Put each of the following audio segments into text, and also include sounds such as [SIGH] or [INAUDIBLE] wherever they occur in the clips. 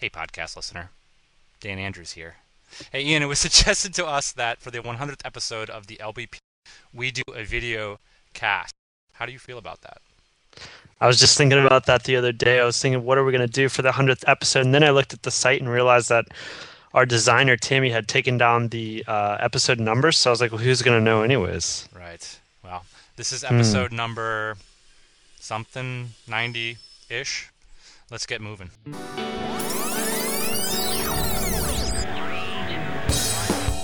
Hey, podcast listener. Dan Andrews here. Hey, Ian, it was [LAUGHS] suggested to us that for the 100th episode of the LBP, we do a video cast. How do you feel about that? I was just thinking about that the other day. I was thinking, what are we going to do for the 100th episode? And then I looked at the site and realized that our designer, Tammy, had taken down the uh, episode numbers. So I was like, well, who's going to know, anyways? Right. Well, this is episode hmm. number something 90 ish. Let's get moving.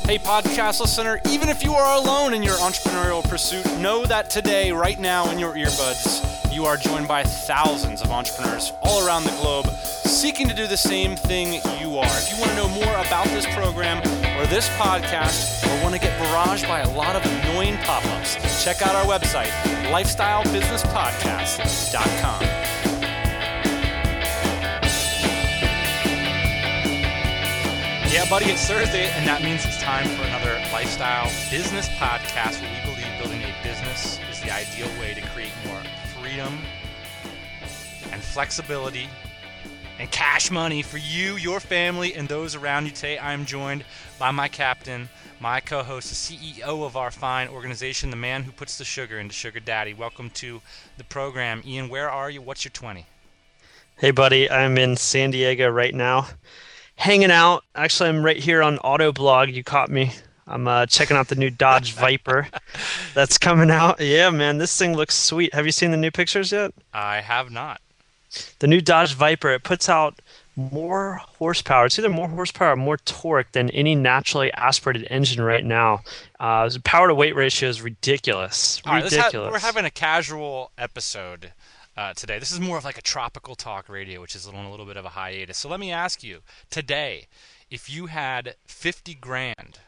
Hey, podcast listener, even if you are alone in your entrepreneurial pursuit, know that today, right now, in your earbuds, you are joined by thousands of entrepreneurs all around the globe seeking to do the same thing you are. If you want to know more about this program or this podcast, or want to get barraged by a lot of annoying pop ups, check out our website, lifestylebusinesspodcast.com. Yeah, buddy, it's Thursday, and that means it's time for another lifestyle business podcast where we believe building a business is the ideal way to create more freedom and flexibility and cash money for you, your family, and those around you. Today, I am joined by my captain, my co host, the CEO of our fine organization, the man who puts the sugar into Sugar Daddy. Welcome to the program. Ian, where are you? What's your 20? Hey, buddy, I'm in San Diego right now hanging out. Actually, I'm right here on Autoblog. You caught me. I'm uh, checking out the new Dodge [LAUGHS] Viper that's coming out. Yeah, man, this thing looks sweet. Have you seen the new pictures yet? I have not. The new Dodge Viper, it puts out more horsepower. It's either more horsepower or more torque than any naturally aspirated engine right now. Uh, power to weight ratio is ridiculous. Ridiculous. Right, ha- we're having a casual episode uh, today. This is more of like a tropical talk radio, which is on a little bit of a hiatus. So let me ask you today, if you had 50 grand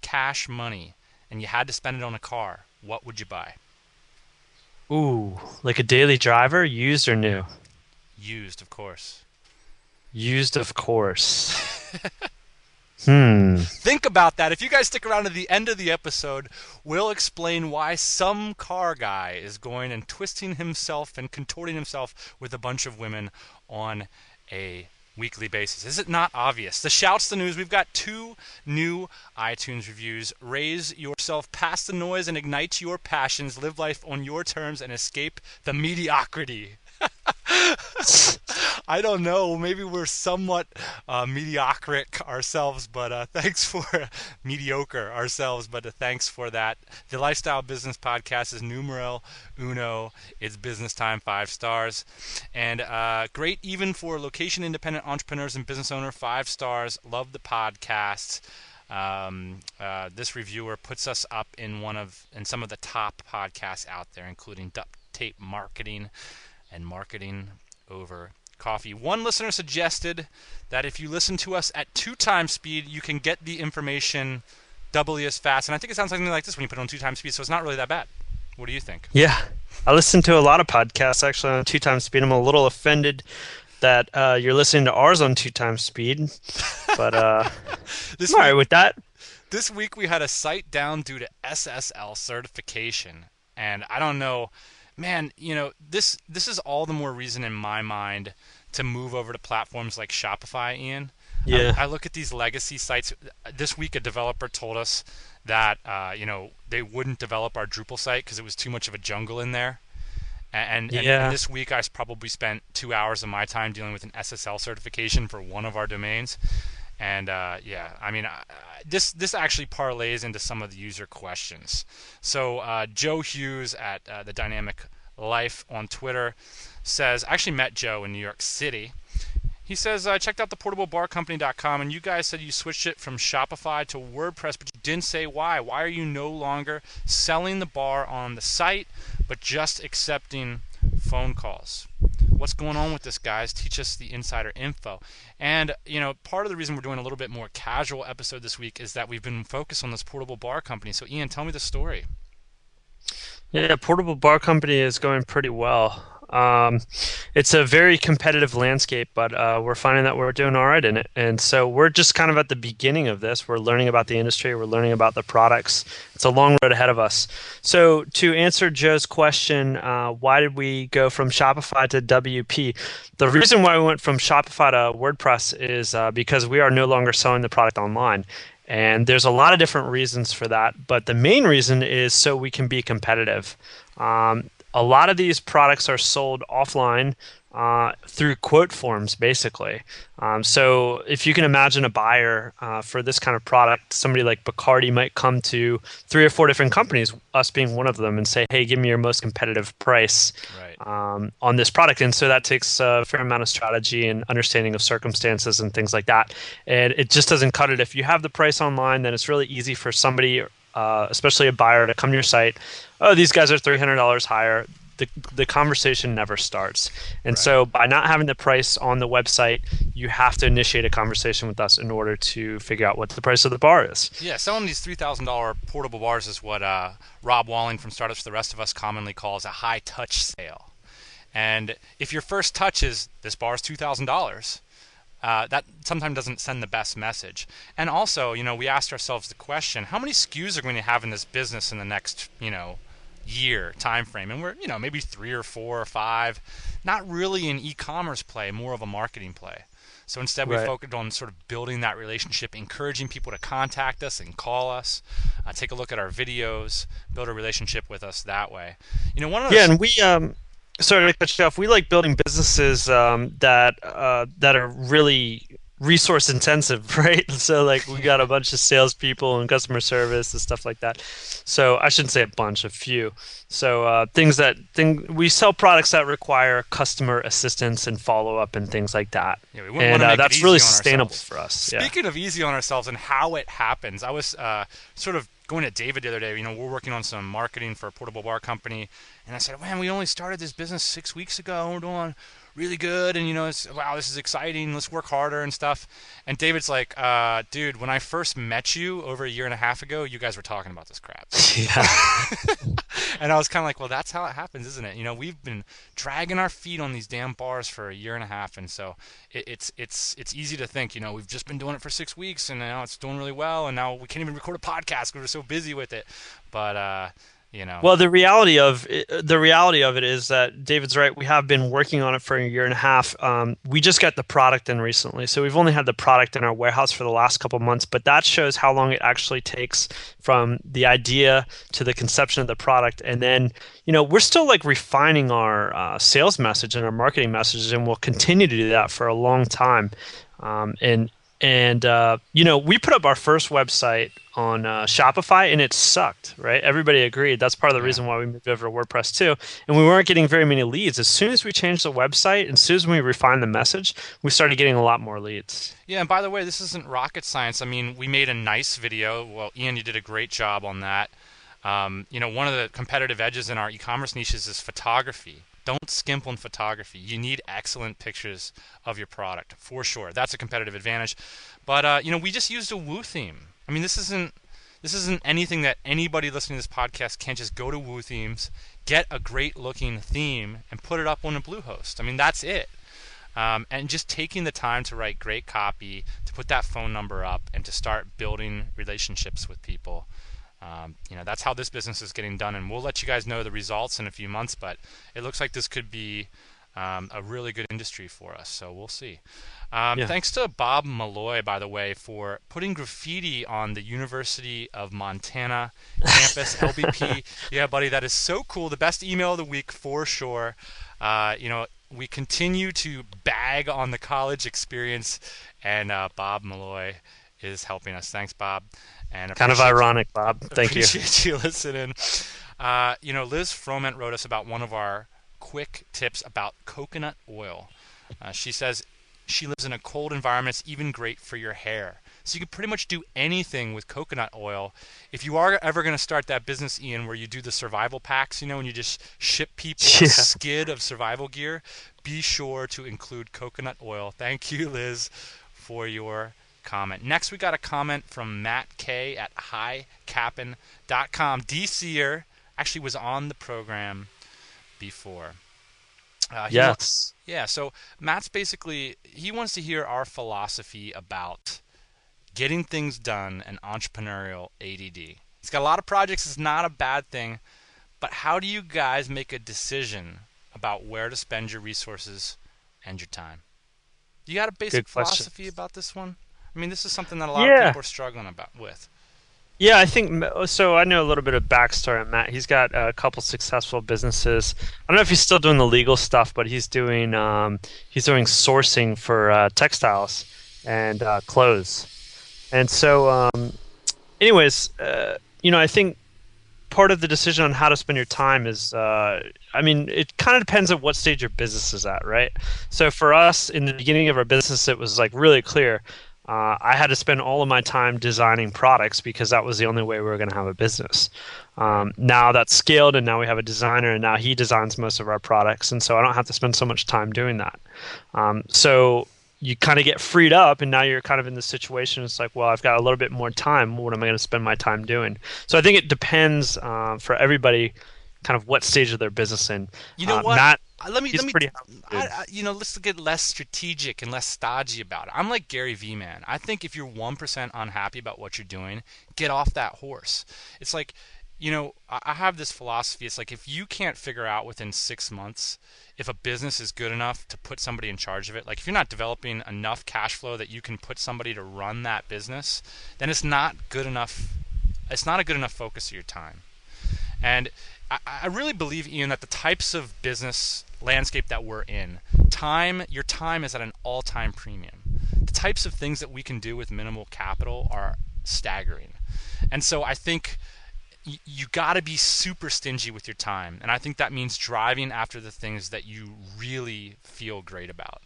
cash money and you had to spend it on a car, what would you buy? Ooh, like a daily driver, used or new? Used, of course. Used, of course. [LAUGHS] Hmm. Think about that. If you guys stick around to the end of the episode, we'll explain why some car guy is going and twisting himself and contorting himself with a bunch of women on a weekly basis. Is it not obvious? The shouts the news. We've got two new iTunes reviews. Raise yourself past the noise and ignite your passions. Live life on your terms and escape the mediocrity. [LAUGHS] I don't know. Maybe we're somewhat uh, mediocre ourselves, but uh, thanks for [LAUGHS] mediocre ourselves. But uh, thanks for that. The Lifestyle Business Podcast is numero uno. It's business time, five stars, and uh, great even for location independent entrepreneurs and business owner. Five stars. Love the podcast. Um, uh, this reviewer puts us up in one of in some of the top podcasts out there, including Duct Tape Marketing and Marketing over coffee. One listener suggested that if you listen to us at two times speed, you can get the information doubly as fast. And I think it sounds something like this when you put it on two times speed, so it's not really that bad. What do you think? Yeah. I listen to a lot of podcasts actually on two times speed. I'm a little offended that uh, you're listening to ours on two times speed, but uh, [LAUGHS] this I'm all right with that. This week we had a site down due to SSL certification, and I don't know man, you know, this this is all the more reason in my mind to move over to platforms like Shopify, Ian. Yeah. I, I look at these legacy sites. This week, a developer told us that uh, you know they wouldn't develop our Drupal site because it was too much of a jungle in there. And, and, yeah. and, this week, I probably spent two hours of my time dealing with an SSL certification for one of our domains. And uh, yeah, I mean, uh, this this actually parlays into some of the user questions. So uh, Joe Hughes at uh, the Dynamic Life on Twitter says, I actually met Joe in New York City. He says, I checked out the portablebarcompany.com and you guys said you switched it from Shopify to WordPress, but you didn't say why. Why are you no longer selling the bar on the site, but just accepting phone calls? What's going on with this, guys? Teach us the insider info. And, you know, part of the reason we're doing a little bit more casual episode this week is that we've been focused on this portable bar company. So, Ian, tell me the story. Yeah, Portable Bar Company is going pretty well. Um, it's a very competitive landscape, but uh, we're finding that we're doing all right in it. And so we're just kind of at the beginning of this. We're learning about the industry, we're learning about the products. It's a long road ahead of us. So, to answer Joe's question, uh, why did we go from Shopify to WP? The reason why we went from Shopify to WordPress is uh, because we are no longer selling the product online. And there's a lot of different reasons for that, but the main reason is so we can be competitive. Um, a lot of these products are sold offline uh, through quote forms, basically. Um, so if you can imagine a buyer uh, for this kind of product, somebody like Bacardi might come to three or four different companies, us being one of them, and say, "Hey, give me your most competitive price right. um, on this product." And so that takes a fair amount of strategy and understanding of circumstances and things like that. And it just doesn't cut it. If you have the price online, then it's really easy for somebody uh, especially a buyer, to come to your site. Oh, these guys are three hundred dollars higher. The, the conversation never starts. And right. so, by not having the price on the website, you have to initiate a conversation with us in order to figure out what the price of the bar is. Yeah, selling these $3,000 portable bars is what uh, Rob Walling from Startups for the Rest of Us commonly calls a high touch sale. And if your first touch is this bar is $2,000, uh, that sometimes doesn't send the best message. And also, you know, we asked ourselves the question: How many SKUs are going to have in this business in the next, you know, year time frame? And we're, you know, maybe three or four or five. Not really an e-commerce play, more of a marketing play. So instead, we right. focused on sort of building that relationship, encouraging people to contact us and call us, uh, take a look at our videos, build a relationship with us that way. You know, one of yeah, and we um sorry to cut you off. We like building businesses um, that uh, that are really resource intensive, [LAUGHS] right? So like we got a bunch of salespeople and customer service and stuff like that. So I shouldn't say a bunch, a few. So uh, things that thing we sell products that require customer assistance and follow up and things like that. Yeah, we and uh, that's really sustainable for us. Speaking yeah. of easy on ourselves and how it happens, I was uh, sort of going to David the other day. You know, we're working on some marketing for a portable bar company, and I said, "Man, we only started this business six weeks ago. We're doing really good and you know it's wow this is exciting let's work harder and stuff. And david's like uh, dude when i first met you over a year and a half ago you guys were talking about this crap. [LAUGHS] Yeah. [LAUGHS] And i was kind of like well that's how it happens isn't it? You know we've been dragging our feet on these damn bars for a year and a half and so it, it's it's it's easy to think you know we've just been doing it for six weeks and now it's doing really well and now we can't even record a podcast because we're so busy with it. But uh you know. Well the reality of it, the reality of it is that david's right. We have been working on it for a year and a half. Um, we just got the product in recently. So we've only had the product in our warehouse for the last couple months but that shows how long it actually takes from the idea to the conception of the product. And then you know we're still like refining our uh, sales message and our marketing messages and we'll continue to do that for a long time. Um, and and uh, you know we put up our first website on uh, shopify and it sucked right? Everybody agreed. That's part of the yeah. reason why we moved over to wordpress too. And we weren't getting very many leads. As soon as we changed the website as soon as we refined the message we started getting a lot more leads. Yeah and by the way this isn't rocket science. I mean we made a nice video. Well ian you did a great job on that. Um, you know one of the competitive edges in our e-commerce niches is photography don't skimp on photography. You need excellent pictures of your product for sure. That's a competitive advantage. But uh, you know, we just used a Woo theme. I mean, this isn't this isn't anything that anybody listening to this podcast can't just go to Woo Themes, get a great looking theme, and put it up on a Bluehost. I mean, that's it. Um, and just taking the time to write great copy, to put that phone number up, and to start building relationships with people. Um, you know, that's how this business is getting done, and we'll let you guys know the results in a few months. But it looks like this could be um, a really good industry for us. So we'll see. Um, yeah. Thanks to Bob Malloy, by the way, for putting graffiti on the University of Montana campus, [LAUGHS] LBP. Yeah, buddy, that is so cool. The best email of the week for sure. Uh, you know, we continue to bag on the college experience, and uh, Bob Malloy is helping us. Thanks, Bob. And kind of ironic, Bob. Thank appreciate you. Appreciate you listening. Uh, you know, Liz Froment wrote us about one of our quick tips about coconut oil. Uh, she says she lives in a cold environment. It's even great for your hair. So you can pretty much do anything with coconut oil. If you are ever going to start that business, Ian, where you do the survival packs, you know, and you just ship people [LAUGHS] yeah. a skid of survival gear, be sure to include coconut oil. Thank you, Liz, for your comment. Next, we got a comment from Matt K at highcappin.com. DCer actually was on the program before. Uh, yes. yeah. So Matt's basically he wants to hear our philosophy about getting things done and entrepreneurial ADD. He's got a lot of projects. It's not a bad thing, but how do you guys make a decision about where to spend your resources and your time? You got a basic philosophy about this one? I mean, this is something that a lot yeah. of people are struggling about with. Yeah, I think so. I know a little bit of backstory on Matt. He's got a couple successful businesses. I don't know if he's still doing the legal stuff, but he's doing um, he's doing sourcing for uh, textiles and uh, clothes. And so, um, anyways, uh, you know, I think part of the decision on how to spend your time is, uh, I mean, it kind of depends on what stage your business is at, right? So for us, in the beginning of our business, it was like really clear uh, I had to spend all of my time designing products because that was the only way we were going to have a business. Um, now that's scaled, and now we have a designer, and now he designs most of our products, and so I don't have to spend so much time doing that. Um, so you kind of get freed up, and now you're kind of in the situation. It's like, well, I've got a little bit more time. What am I going to spend my time doing? So I think it depends uh, for everybody, kind of what stage of their business in. You know uh, what? Matt, uh, let me He's let me pretty I, I, you know let's get less strategic and less stodgy about it. I'm like gary vee man. I think if you're 1% unhappy about what you're doing get off that horse. It's like you know i have this philosophy. It's like if you can't figure out within six months if a business is good enough to put somebody in charge of it like if you're not developing enough cash flow that you can put somebody to run that business then it's not good enough it's not a good enough focus of your time. And I, I really believe, Ian, that the types of business landscape that we're in, time, your time is at an all-time premium. The types of things that we can do with minimal capital are staggering. And so I think you, you got to be super stingy with your time. And I think that means driving after the things that you really feel great about.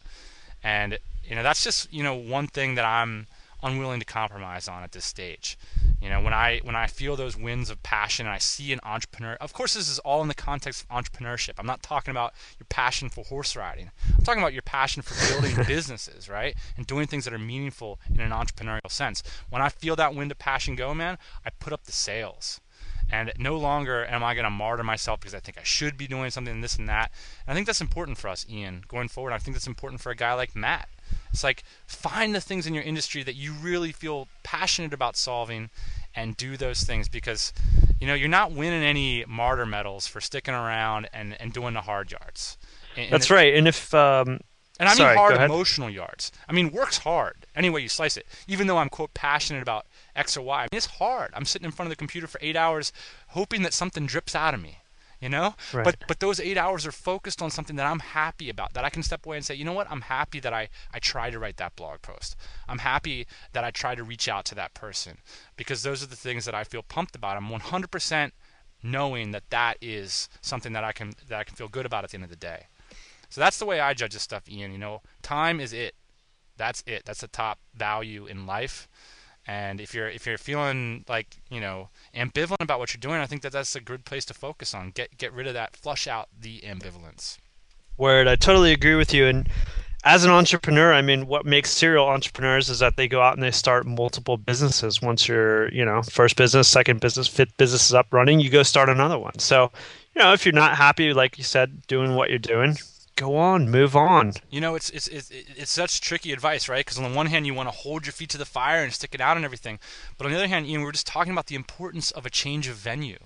And you know, that's just, you know, one thing that I'm unwilling to compromise on at this stage. You know, when I when I feel those winds of passion and I see an entrepreneur, of course this is all in the context of entrepreneurship. I'm not talking about your passion for horse riding. I'm talking about your passion for building [LAUGHS] businesses, right? And doing things that are meaningful in an entrepreneurial sense. When I feel that wind of passion go, man, I put up the sails. And no longer am I going to martyr myself because I think I should be doing something and this and that. And I think that's important for us, Ian, going forward. I think that's important for a guy like Matt. It's like find the things in your industry that you really feel passionate about solving and do those things because you know you're not winning any martyr medals for sticking around and, and doing the hard yards. And, That's right. And if um, and I mean sorry, hard emotional yards. I mean work's hard any way you slice it. Even though I'm quote passionate about X or Y, I mean, it's hard. I'm sitting in front of the computer for eight hours hoping that something drips out of me you know? Right. but but those eight hours are focused on something that i'm happy about that i can step away and say you know what? I'm happy that i i tried to write that blog post. I'm happy that i tried to reach out to that person. Because those are the things that i feel pumped about. I'm 100% knowing that that is something that i can that i can feel good about at the end of the day. So that's the way i judge this stuff ian you know? Time is it. That's it. That's the top value in life and if you're if you're feeling like you know ambivalent about what you're doing, I think that that's a good place to focus on. Get get rid of that. Flush out the ambivalence. Word, I totally agree with you. And as an entrepreneur, I mean, what makes serial entrepreneurs is that they go out and they start multiple businesses. Once you're, you know, first business, second business, fifth business is up running, you go start another one. So, you know, if you're not happy, like you said, doing what you're doing, go on, move on. You know, it's it's it's, it's such tricky advice, right? Because on the one hand, you want to hold your feet to the fire and stick it out and everything, but on the other hand, you know, we are just talking about the importance of a change of venue.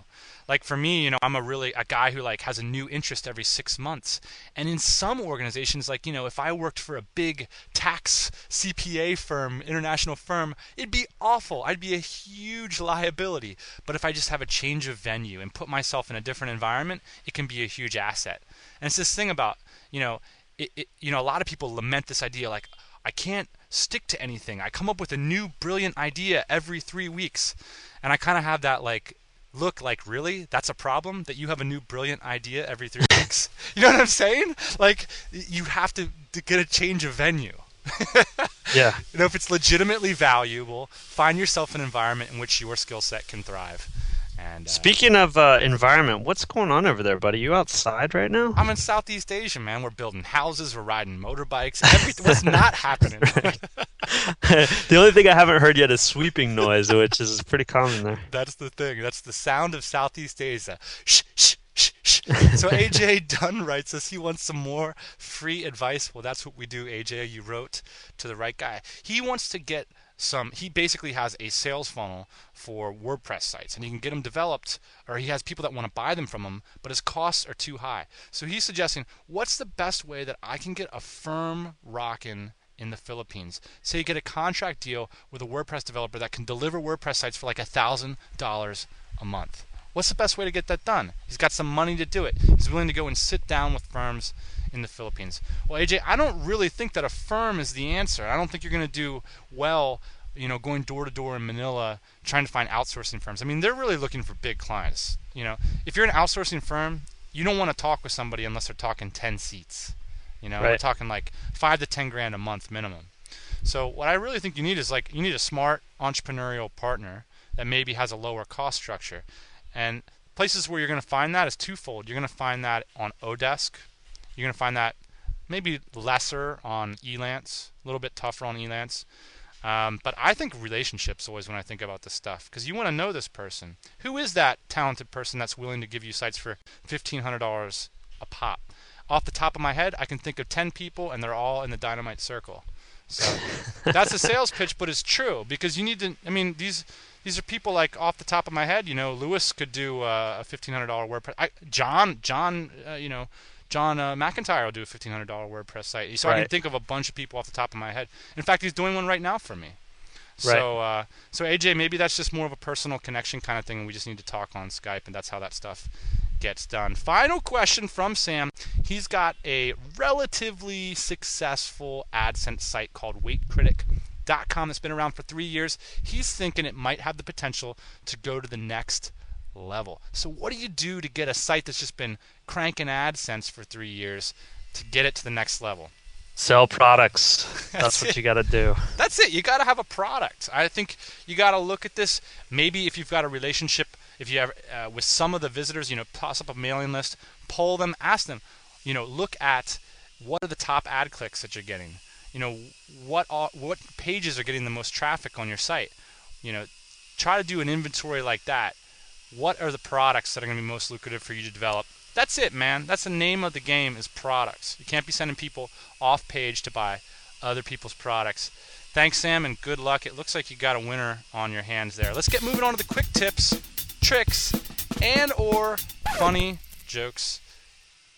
Like for me, you know, I'm a really a guy who like has a new interest every six months, and in some organizations, like you know, if I worked for a big tax CPA firm, international firm, it'd be awful. I'd be a huge liability. But if I just have a change of venue and put myself in a different environment, it can be a huge asset. And it's this thing about you know, it, it, you know, a lot of people lament this idea like, I can't stick to anything. I come up with a new brilliant idea every three weeks. And I kind of have that like look like really? That's a problem that you have a new brilliant idea every three [LAUGHS] weeks? You know what i'm saying? Like you have to, to get a change of venue. [LAUGHS] Yeah. You know if it's legitimately valuable find yourself an environment in which your skill set can thrive and uh, speaking of uh, environment, what's going on over there, buddy? You outside right now? I'm in Southeast Asia, man. We're building houses, we're riding motorbikes. Everything. what's [LAUGHS] not happening? [LAUGHS] the only thing I haven't heard yet is sweeping noise, which is pretty common there. [LAUGHS] That's the thing. That's the sound of Southeast Asia. Shh, shh, shh, shh. So AJ Dunn writes us. He wants some more free advice. Well, that's what we do, AJ. You wrote to the right guy. He wants to get some. He basically has a sales funnel for WordPress sites, and he can get them developed, or he has people that want to buy them from him, but his costs are too high. So he's suggesting, what's the best way that I can get a firm rockin' in the Philippines. Say you get a contract deal with a WordPress developer that can deliver WordPress sites for like a thousand dollars a month. What's the best way to get that done? He's got some money to do it. He's willing to go and sit down with firms in the Philippines. Well, AJ, I don't really think that a firm is the answer. I don't think you're going to do well, you know, going door to door in Manila trying to find outsourcing firms. I mean, they're really looking for big clients. You know, if you're an outsourcing firm, you don't want to talk with somebody unless they're talking 10 seats. You know, right. we're talking like 5 to 10 grand a month minimum. So, what I really think you need is like you need a smart entrepreneurial partner that maybe has a lower cost structure. And places where you're going to find that is twofold. You're going to find that on Odesk. You're going to find that maybe lesser on Elance, a little bit tougher on Elance. Um, but I think relationships always when I think about this stuff because you want to know this person. Who is that talented person that's willing to give you sites for $1,500 a pop? Off the top of my head, I can think of 10 people and they're all in the dynamite circle. So [LAUGHS] that's a sales pitch, but it's true because you need to. I mean, these these are people like off the top of my head. You know, Lewis could do uh, a fifteen hundred dollar WordPress. I, John, John, uh, you know, John uh, McIntyre will do a fifteen hundred dollar WordPress site. So right. I can think of a bunch of people off the top of my head. In fact, he's doing one right now for me. So, right. uh, so AJ, maybe that's just more of a personal connection kind of thing, and we just need to talk on Skype, and that's how that stuff gets done. Final question from Sam. He's got a relatively successful AdSense site called WaitCritic com that's been around for three years. He's thinking it might have the potential to go to the next level. So, what do you do to get a site that's just been cranking AdSense for three years to get it to the next level? Sell products. That's, [LAUGHS] That's what you got to do. That's it. You got to have a product. I think you got to look at this. Maybe if you've got a relationship, if you have uh, with some of the visitors, you know, toss up a mailing list, poll them, ask them, you know, look at what are the top ad clicks that you're getting you know what all, what pages are getting the most traffic on your site you know try to do an inventory like that what are the products that are going to be most lucrative for you to develop? That's it man. That's the name of the game is products. You can't be sending people off page to buy other people's products. Thanks sam and good luck. It looks like you got a winner on your hands there. Let's get moving on to the quick tips tricks and or funny jokes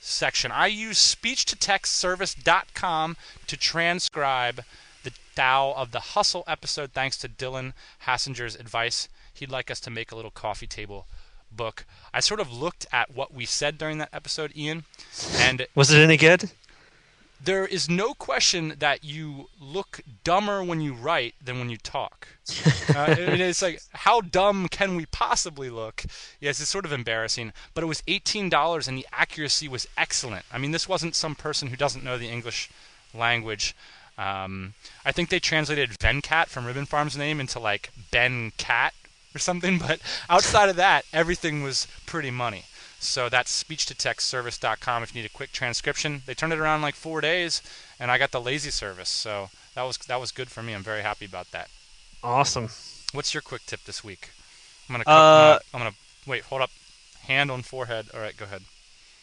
section. I use speech-to-text-service.com to transcribe the Tao of the Hustle episode thanks to Dylan Hassinger's advice. He'd like us to make a little coffee table book. I sort of looked at what we said during that episode, Ian, and was it any good? there is no question that you look dumber when you write than when you talk. [LAUGHS] uh, it's like, how dumb can we possibly look? Yes, it's sort of embarrassing, but it was $18 and the accuracy was excellent. I mean, this wasn't some person who doesn't know the English language. Um, I think they translated Venkat from Ribbon Farm's name into like Ben Cat or something, [LAUGHS] but outside of that, everything was pretty money. So that's speech-to-text-service.com if you need a quick transcription. They turned it around in like four days, and I got the lazy service. So that was that was good for me. I'm very happy about that. Awesome. What's your quick tip this week? I'm gonna. Uh, I'm gonna wait. Hold up. Hand on forehead. All right, go ahead.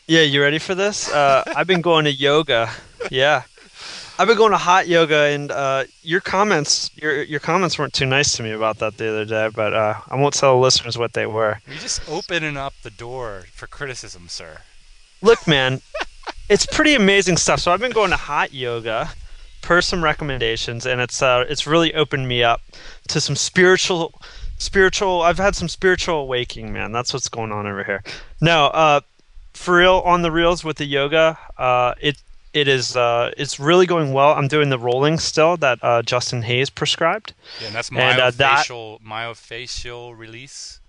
Yeah, you ready for this? Uh, I've been going to yoga. Yeah. I've been going to hot yoga, and uh, your comments, your your comments weren't too nice to me about that the other day. But uh, I won't tell the listeners what they were. You're just opening up the door for criticism, sir. Look, man, it's pretty amazing stuff. So I've been going to hot yoga, per some recommendations, and it's uh, it's really opened me up to some spiritual, spiritual. I've had some spiritual awakening, man. That's what's going on over here. No, uh, for real, on the reels with the yoga, uh, it it is uh, it's really going well. I'm doing the rolling still that uh, Justin Hayes prescribed. Yeah, and that's myofascial and, uh, that, myofascial release.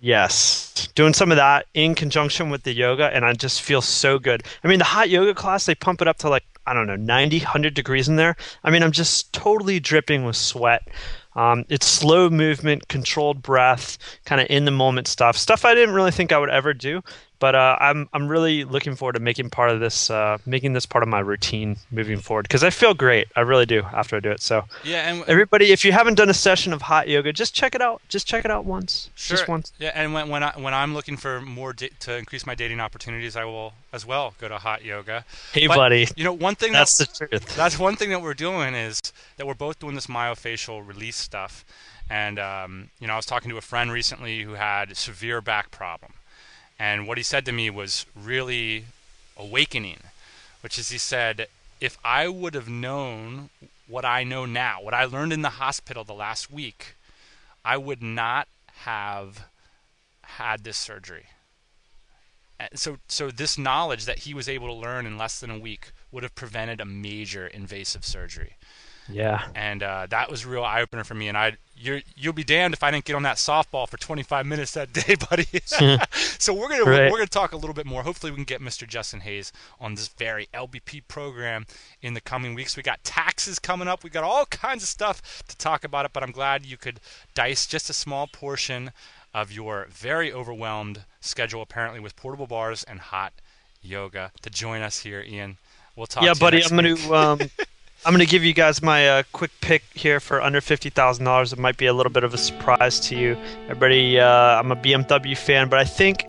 Yes, doing some of that in conjunction with the yoga, and I just feel so good. I mean, the hot yoga class they pump it up to like I don't know 90, 100 degrees in there. I mean, I'm just totally dripping with sweat. Um, it's slow movement, controlled breath, kind of in the moment stuff. Stuff I didn't really think I would ever do, but uh, I'm I'm really looking forward to making part of this, uh, making this part of my routine moving forward because I feel great. I really do after I do it. So Yeah, and everybody, if you haven't done a session of hot yoga, just check it out. Just check it out once. Sure. Just once. Yeah, and when when I when I'm looking for more da- to increase my dating opportunities, I will as well go to hot yoga. Hey, But, buddy. You know, one thing That's that the truth. that's one thing that we're doing is that we're both doing this myofascial release stuff. And um, you know, I was talking to a friend recently who had severe back problem, and what he said to me was really awakening, which is he said, if I would have known what I know now, what I learned in the hospital the last week, I would not have had this surgery. And so, so this knowledge that he was able to learn in less than a week would have prevented a major invasive surgery Yeah. and uh, that was a real eye opener for me. And I, you're, you'll be damned if I didn't get on that softball for 25 minutes that day, [LAUGHS] buddy. [LAUGHS] so we're gonna Right. we're gonna talk a little bit more. Hopefully, we can get Mr. Justin Hayes on this very LBP program in the coming weeks. We got taxes coming up. We got all kinds of stuff to talk about it. But I'm glad you could dice just a small portion of your very overwhelmed schedule, apparently with portable bars and hot yoga, to join us here, Ian. We'll talk. yeah, to you buddy. I'm week. gonna um, [LAUGHS] I'm gonna give you guys my uh, quick pick here for under fifty thousand dollars. It might be a little bit of a surprise to you, everybody. Uh, I'm a BMW fan, but I think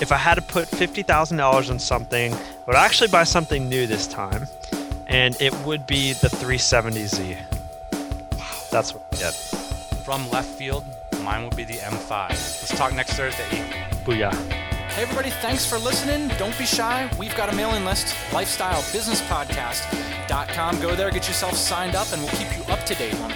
if I had to put fifty thousand dollars on something, I would actually buy something new this time, and it would be the 370Z. Wow. That's what I get. from left field, mine will be the M5. Let's talk next Thursday. Booyah. Hey, everybody, thanks for listening. Don't be shy. We've got a mailing list, lifestylebusinesspodcast.com. Go there, get yourself signed up, and we'll keep you up to date on